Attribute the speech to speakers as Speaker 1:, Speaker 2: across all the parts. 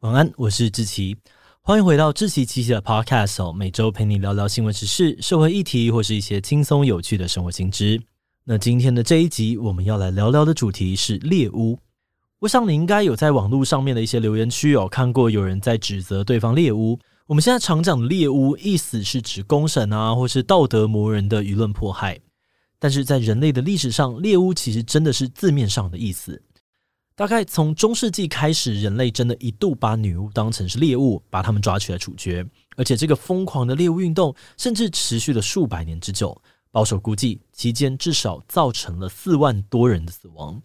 Speaker 1: 晚安，我是志奇，欢迎回到志奇七七的 Podcast 哦。每周陪你聊聊新闻时事、社会议题，或是一些轻松有趣的生活新知。那今天的这一集，我们要来聊聊的主题是猎巫。我想你应该有在网络上面的一些留言区有看过有人在指责对方猎巫。我们现在常讲的猎巫，意思是指公审啊，或是道德磨人的舆论迫害。但是在人类的历史上，猎巫其实真的是字面上的意思。大概从中世纪开始，人类真的一度把女巫当成是猎物，把他们抓起来处决。而且这个疯狂的猎物运动，甚至持续了数百年之久。保守估计，期间至少造成了四万多人的死亡。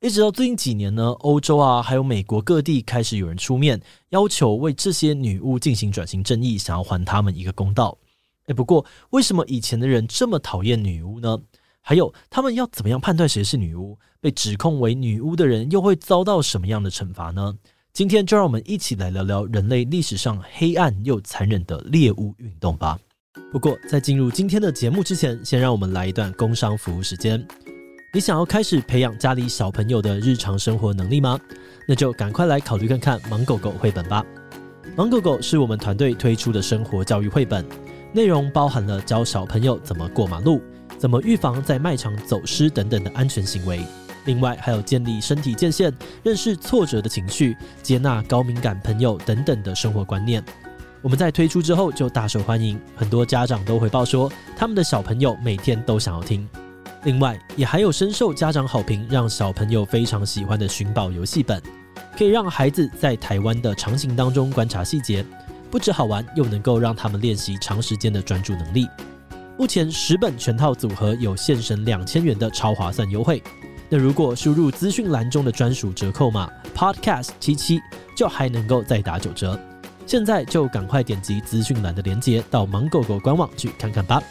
Speaker 1: 一直到最近几年呢，欧洲啊，还有美国各地开始有人出面，要求为这些女巫进行转型正义，想要还他们一个公道。诶，不过为什么以前的人这么讨厌女巫呢？还有，他们要怎么样判断谁是女巫？被指控为女巫的人又会遭到什么样的惩罚呢？今天就让我们一起来聊聊人类历史上黑暗又残忍的猎巫运动吧。不过，在进入今天的节目之前，先让我们来一段工商服务时间。你想要开始培养家里小朋友的日常生活能力吗？那就赶快来考虑看看《芒狗狗》绘本吧。《芒狗狗》是我们团队推出的生活教育绘本，内容包含了教小朋友怎么过马路。怎么预防在卖场走失等等的安全行为？另外还有建立身体界限、认识挫折的情绪、接纳高敏感朋友等等的生活观念。我们在推出之后就大受欢迎，很多家长都回报说，他们的小朋友每天都想要听。另外也还有深受家长好评，让小朋友非常喜欢的寻宝游戏本，可以让孩子在台湾的场景当中观察细节，不只好玩，又能够让他们练习长时间的专注能力。目前十本全套组合有现省两千元的超划算优惠，那如果输入资讯栏中的专属折扣码 Podcast 七七，就还能够再打九折。现在就赶快点击资讯栏的链接到芒狗狗官网去看看吧。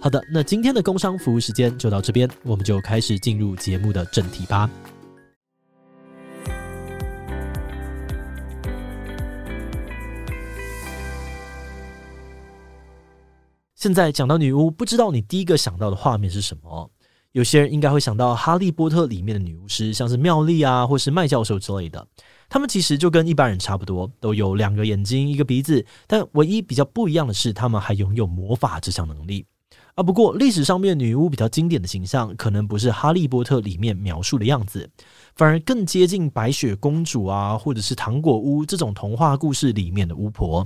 Speaker 1: 好的，那今天的工商服务时间就到这边，我们就开始进入节目的正题吧。现在讲到女巫，不知道你第一个想到的画面是什么？有些人应该会想到《哈利波特》里面的女巫师，像是妙丽啊，或是麦教授之类的。他们其实就跟一般人差不多，都有两个眼睛、一个鼻子，但唯一比较不一样的是，他们还拥有魔法这项能力。啊，不过历史上面女巫比较经典的形象，可能不是《哈利波特》里面描述的样子，反而更接近白雪公主啊，或者是糖果屋这种童话故事里面的巫婆。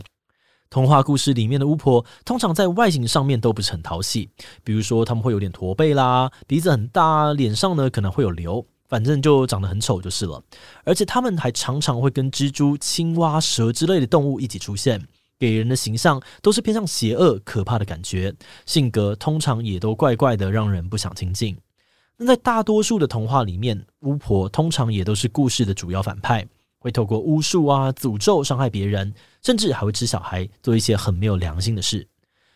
Speaker 1: 童话故事里面的巫婆，通常在外形上面都不是很讨喜，比如说他们会有点驼背啦，鼻子很大，脸上呢可能会有瘤，反正就长得很丑就是了。而且他们还常常会跟蜘蛛、青蛙、蛇之类的动物一起出现，给人的形象都是偏向邪恶、可怕的感觉，性格通常也都怪怪的，让人不想亲近。那在大多数的童话里面，巫婆通常也都是故事的主要反派。会透过巫术啊、诅咒伤害别人，甚至还会吃小孩，做一些很没有良心的事。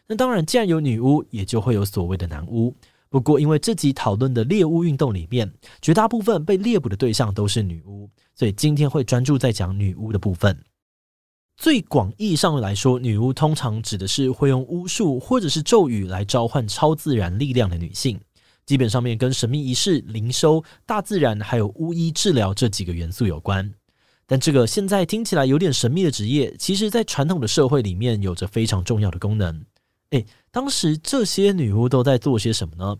Speaker 1: 那当然，既然有女巫，也就会有所谓的男巫。不过，因为这集讨论的猎巫运动里面，绝大部分被猎捕的对象都是女巫，所以今天会专注在讲女巫的部分。最广义上来说，女巫通常指的是会用巫术或者是咒语来召唤超自然力量的女性，基本上面跟神秘仪式、灵修、大自然还有巫医治疗这几个元素有关。但这个现在听起来有点神秘的职业，其实在传统的社会里面有着非常重要的功能。诶，当时这些女巫都在做些什么呢？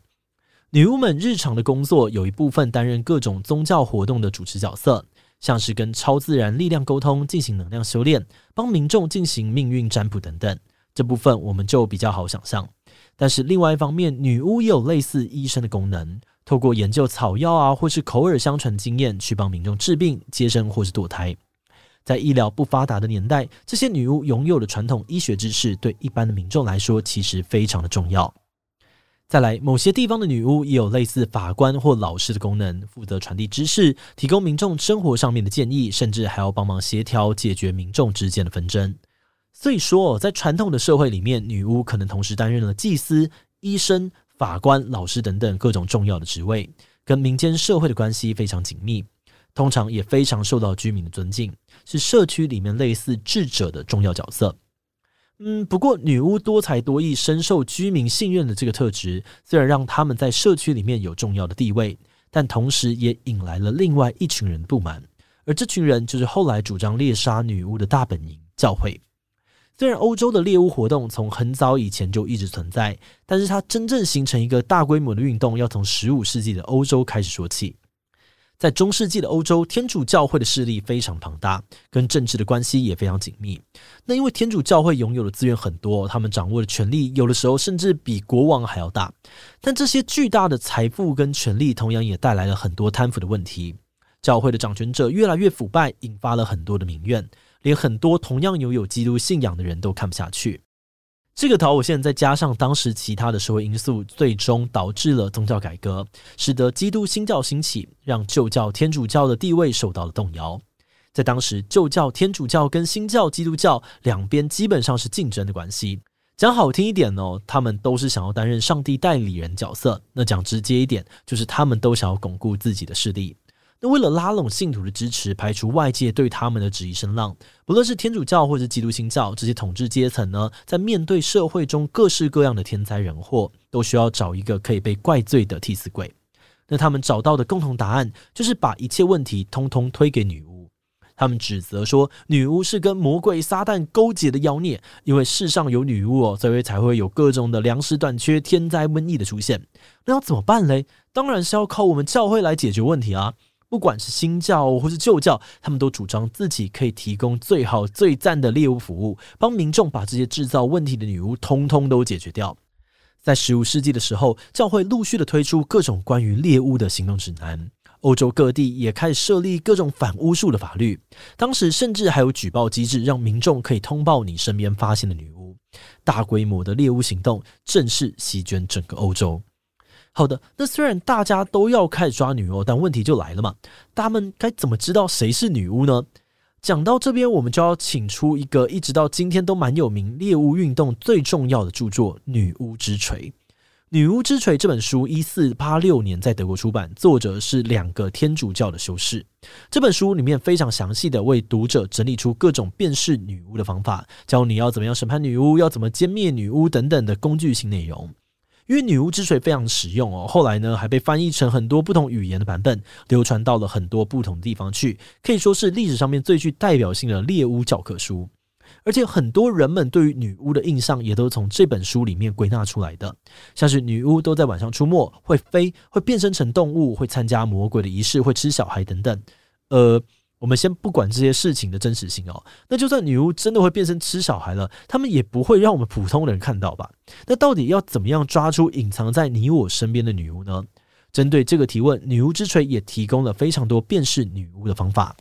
Speaker 1: 女巫们日常的工作有一部分担任各种宗教活动的主持角色，像是跟超自然力量沟通、进行能量修炼、帮民众进行命运占卜等等。这部分我们就比较好想象。但是另外一方面，女巫也有类似医生的功能。透过研究草药啊，或是口耳相传经验，去帮民众治病、接生或是堕胎。在医疗不发达的年代，这些女巫拥有的传统医学知识，对一般的民众来说，其实非常的重要。再来，某些地方的女巫也有类似法官或老师的功能，负责传递知识，提供民众生活上面的建议，甚至还要帮忙协调解决民众之间的纷争。所以说，在传统的社会里面，女巫可能同时担任了祭司、医生。法官、老师等等各种重要的职位，跟民间社会的关系非常紧密，通常也非常受到居民的尊敬，是社区里面类似智者的重要角色。嗯，不过女巫多才多艺、深受居民信任的这个特质，虽然让他们在社区里面有重要的地位，但同时也引来了另外一群人不满。而这群人就是后来主张猎杀女巫的大本营——教会。虽然欧洲的猎巫活动从很早以前就一直存在，但是它真正形成一个大规模的运动，要从十五世纪的欧洲开始说起。在中世纪的欧洲，天主教会的势力非常庞大，跟政治的关系也非常紧密。那因为天主教会拥有的资源很多，他们掌握的权力有的时候甚至比国王还要大。但这些巨大的财富跟权力，同样也带来了很多贪腐的问题。教会的掌权者越来越腐败，引发了很多的民怨。连很多同样拥有基督信仰的人都看不下去，这个导火线再加上当时其他的社会因素，最终导致了宗教改革，使得基督新教兴起，让旧教天主教的地位受到了动摇。在当时，旧教天主教跟新教基督教两边基本上是竞争的关系。讲好听一点哦，他们都是想要担任上帝代理人角色；那讲直接一点，就是他们都想要巩固自己的势力。那为了拉拢信徒的支持，排除外界对他们的质疑声浪，不论是天主教或者基督新教这些统治阶层呢，在面对社会中各式各样的天灾人祸，都需要找一个可以被怪罪的替死鬼。那他们找到的共同答案，就是把一切问题通通推给女巫。他们指责说，女巫是跟魔鬼撒旦勾结的妖孽，因为世上有女巫哦，所以才会有各种的粮食短缺、天灾瘟疫的出现。那要怎么办嘞？当然是要靠我们教会来解决问题啊！不管是新教或是旧教，他们都主张自己可以提供最好最赞的猎巫服务，帮民众把这些制造问题的女巫通通都解决掉。在十五世纪的时候，教会陆续的推出各种关于猎巫的行动指南，欧洲各地也开始设立各种反巫术的法律。当时甚至还有举报机制，让民众可以通报你身边发现的女巫。大规模的猎巫行动正式席卷整个欧洲。好的，那虽然大家都要开始抓女巫，但问题就来了嘛，他们该怎么知道谁是女巫呢？讲到这边，我们就要请出一个一直到今天都蛮有名猎巫运动最重要的著作《女巫之锤》。《女巫之锤》这本书一四八六年在德国出版，作者是两个天主教的修士。这本书里面非常详细的为读者整理出各种辨识女巫的方法，教你要怎么样审判女巫，要怎么歼灭女巫等等的工具性内容。因为女巫之锤非常实用哦，后来呢还被翻译成很多不同语言的版本，流传到了很多不同地方去，可以说是历史上面最具代表性的猎巫教科书。而且很多人们对于女巫的印象也都从这本书里面归纳出来的，像是女巫都在晚上出没，会飞，会变身成动物，会参加魔鬼的仪式，会吃小孩等等，呃。我们先不管这些事情的真实性哦，那就算女巫真的会变成吃小孩了，他们也不会让我们普通人看到吧？那到底要怎么样抓出隐藏在你我身边的女巫呢？针对这个提问，女巫之锤也提供了非常多辨识女巫的方法。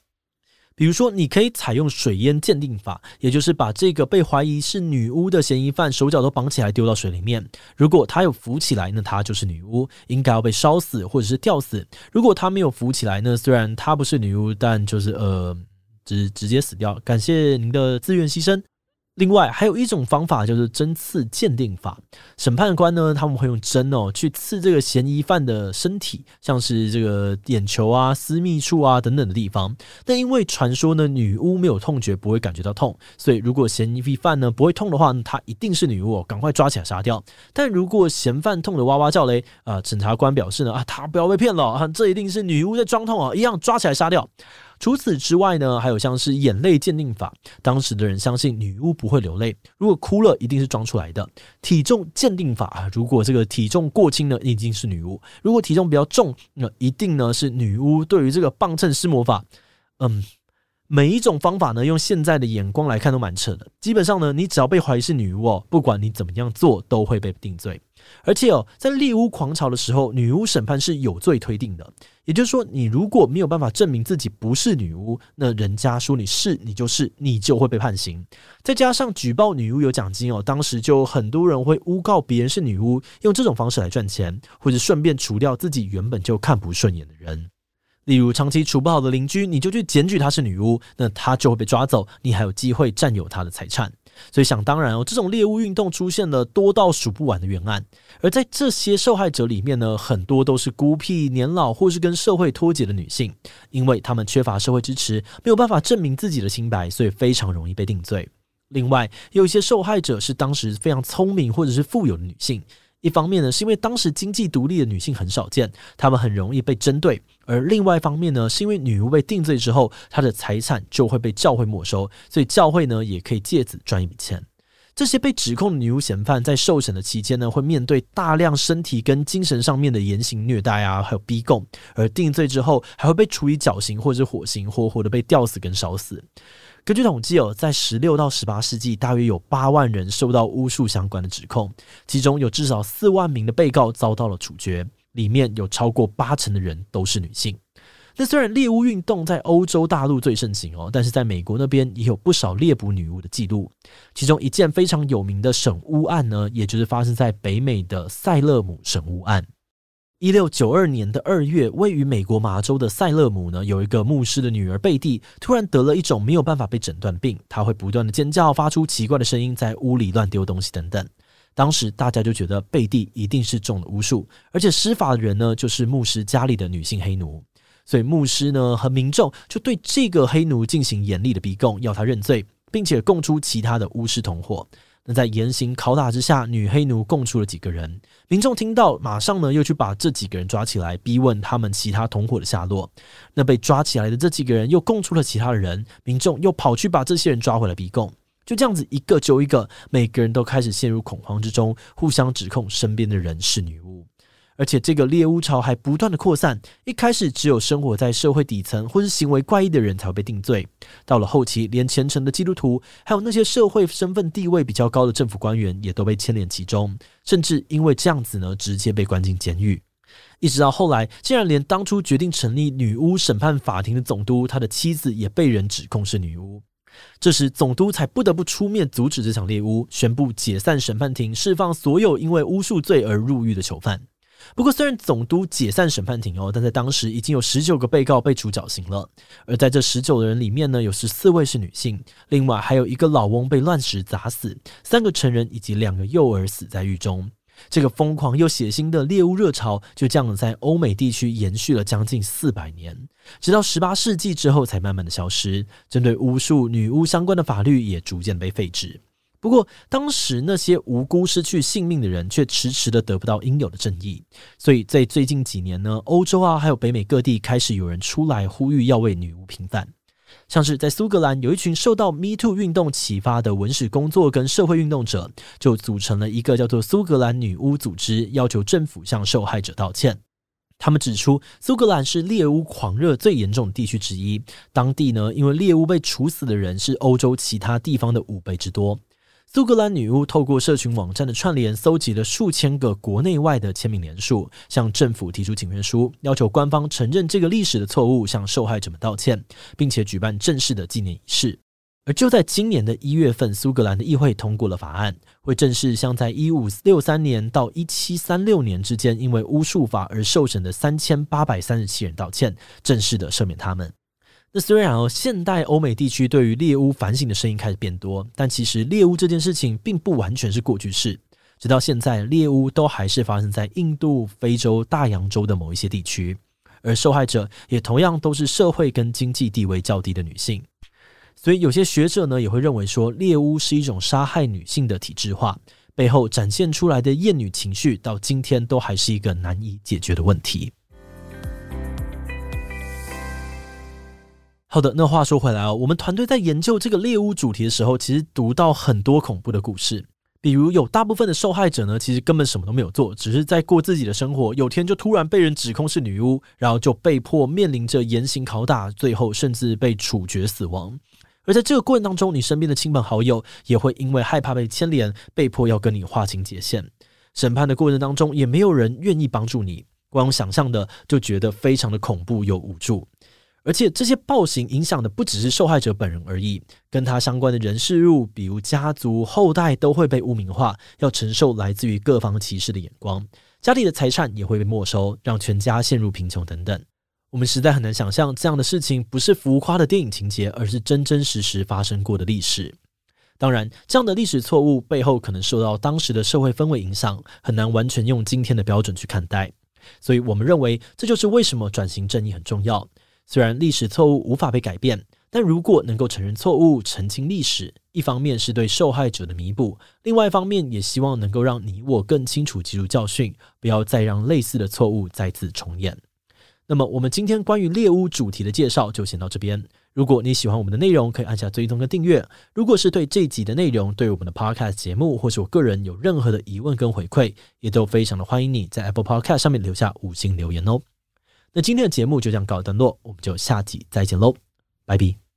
Speaker 1: 比如说，你可以采用水淹鉴定法，也就是把这个被怀疑是女巫的嫌疑犯手脚都绑起来丢到水里面。如果他有浮起来，那他就是女巫，应该要被烧死或者是吊死。如果他没有浮起来那，虽然他不是女巫，但就是呃，直直接死掉。感谢您的自愿牺牲。另外还有一种方法就是针刺鉴定法，审判官呢，他们会用针哦去刺这个嫌疑犯的身体，像是这个眼球啊、私密处啊等等的地方。但因为传说呢，女巫没有痛觉，不会感觉到痛，所以如果嫌疑犯呢不会痛的话，他一定是女巫哦，赶快抓起来杀掉。但如果嫌犯痛得哇哇叫嘞，啊，检察官表示呢，啊，他不要被骗了啊，这一定是女巫在装痛啊，一样抓起来杀掉。除此之外呢，还有像是眼泪鉴定法。当时的人相信女巫不会流泪，如果哭了，一定是装出来的。体重鉴定法啊，如果这个体重过轻呢，一定是女巫；如果体重比较重，那一定呢是女巫。对于这个磅秤施魔法，嗯。每一种方法呢，用现在的眼光来看都蛮扯的。基本上呢，你只要被怀疑是女巫哦，不管你怎么样做，都会被定罪。而且哦，在猎巫狂潮的时候，女巫审判是有罪推定的。也就是说，你如果没有办法证明自己不是女巫，那人家说你是，你就是，你就会被判刑。再加上举报女巫有奖金哦，当时就很多人会诬告别人是女巫，用这种方式来赚钱，或者顺便除掉自己原本就看不顺眼的人。例如，长期处不好的邻居，你就去检举她是女巫，那她就会被抓走，你还有机会占有她的财产。所以想当然哦，这种猎巫运动出现了多到数不完的冤案。而在这些受害者里面呢，很多都是孤僻、年老或是跟社会脱节的女性，因为她们缺乏社会支持，没有办法证明自己的清白，所以非常容易被定罪。另外，有一些受害者是当时非常聪明或者是富有的女性。一方面呢，是因为当时经济独立的女性很少见，她们很容易被针对；而另外一方面呢，是因为女巫被定罪之后，她的财产就会被教会没收，所以教会呢也可以借此赚一笔钱。这些被指控的女巫嫌犯在受审的期间呢，会面对大量身体跟精神上面的严刑虐待啊，还有逼供；而定罪之后，还会被处以绞刑或者火刑，活活的被吊死跟烧死。根据统计哦，在十六到十八世纪，大约有八万人受到巫术相关的指控，其中有至少四万名的被告遭到了处决，里面有超过八成的人都是女性。那虽然猎巫运动在欧洲大陆最盛行哦，但是在美国那边也有不少猎捕女巫的记录。其中一件非常有名的审巫案呢，也就是发生在北美的塞勒姆审巫案。一六九二年的二月，位于美国麻州的塞勒姆呢，有一个牧师的女儿贝蒂突然得了一种没有办法被诊断病，她会不断的尖叫，发出奇怪的声音，在屋里乱丢东西等等。当时大家就觉得贝蒂一定是中了巫术，而且施法的人呢，就是牧师家里的女性黑奴，所以牧师呢和民众就对这个黑奴进行严厉的逼供，要他认罪，并且供出其他的巫师同伙。那在严刑拷打之下，女黑奴供出了几个人。民众听到，马上呢又去把这几个人抓起来，逼问他们其他同伙的下落。那被抓起来的这几个人又供出了其他的人，民众又跑去把这些人抓回来逼供。就这样子，一个揪一个，每个人都开始陷入恐慌之中，互相指控身边的人是女巫。而且这个猎巫潮还不断的扩散，一开始只有生活在社会底层或是行为怪异的人才会被定罪，到了后期，连虔诚的基督徒，还有那些社会身份地位比较高的政府官员也都被牵连其中，甚至因为这样子呢，直接被关进监狱。一直到后来，竟然连当初决定成立女巫审判法庭的总督，他的妻子也被人指控是女巫。这时，总督才不得不出面阻止这场猎巫，宣布解散审判庭，释放所有因为巫术罪而入狱的囚犯。不过，虽然总督解散审判庭哦，但在当时已经有十九个被告被处绞刑了。而在这十九个人里面呢，有十四位是女性，另外还有一个老翁被乱石砸死，三个成人以及两个幼儿死在狱中。这个疯狂又血腥的猎巫热潮就这样在欧美地区延续了将近四百年，直到十八世纪之后才慢慢的消失。针对巫术、女巫相关的法律也逐渐被废止。不过，当时那些无辜失去性命的人却迟迟的得不到应有的正义，所以在最近几年呢，欧洲啊，还有北美各地开始有人出来呼吁要为女巫平反。像是在苏格兰，有一群受到 Me Too 运动启发的文史工作跟社会运动者，就组成了一个叫做苏格兰女巫组织，要求政府向受害者道歉。他们指出，苏格兰是猎巫狂热最严重的地区之一，当地呢，因为猎巫被处死的人是欧洲其他地方的五倍之多。苏格兰女巫透过社群网站的串联，搜集了数千个国内外的签名联署，向政府提出请愿书，要求官方承认这个历史的错误，向受害者们道歉，并且举办正式的纪念仪式。而就在今年的一月份，苏格兰的议会通过了法案，会正式向在一五六三年到一七三六年之间因为巫术法而受审的三千八百三十七人道歉，正式的赦免他们。那虽然哦，现代欧美地区对于猎巫反省的声音开始变多，但其实猎巫这件事情并不完全是过去式。直到现在，猎巫都还是发生在印度、非洲、大洋洲的某一些地区，而受害者也同样都是社会跟经济地位较低的女性。所以有些学者呢也会认为说，猎巫是一种杀害女性的体制化，背后展现出来的厌女情绪，到今天都还是一个难以解决的问题。好的，那话说回来哦，我们团队在研究这个猎巫主题的时候，其实读到很多恐怖的故事。比如有大部分的受害者呢，其实根本什么都没有做，只是在过自己的生活。有天就突然被人指控是女巫，然后就被迫面临着严刑拷打，最后甚至被处决死亡。而在这个过程当中，你身边的亲朋好友也会因为害怕被牵连，被迫要跟你划清界限。审判的过程当中，也没有人愿意帮助你，光想象的就觉得非常的恐怖又无助。而且这些暴行影响的不只是受害者本人而已，跟他相关的人事物，比如家族、后代，都会被污名化，要承受来自于各方歧视的眼光，家里的财产也会被没收，让全家陷入贫穷等等。我们实在很难想象这样的事情不是浮夸的电影情节，而是真真实实发生过的历史。当然，这样的历史错误背后可能受到当时的社会氛围影响，很难完全用今天的标准去看待。所以我们认为，这就是为什么转型正义很重要。虽然历史错误无法被改变，但如果能够承认错误、澄清历史，一方面是对受害者的弥补，另外一方面也希望能够让你我更清楚记住教训，不要再让类似的错误再次重演。那么，我们今天关于猎巫主题的介绍就先到这边。如果你喜欢我们的内容，可以按下追踪跟订阅。如果是对这一集的内容，对我们的 Podcast 节目或是我个人有任何的疑问跟回馈，也都非常的欢迎你在 Apple Podcast 上面留下五星留言哦。那今天的节目就这样告一段落，我们就下集再见喽，拜拜。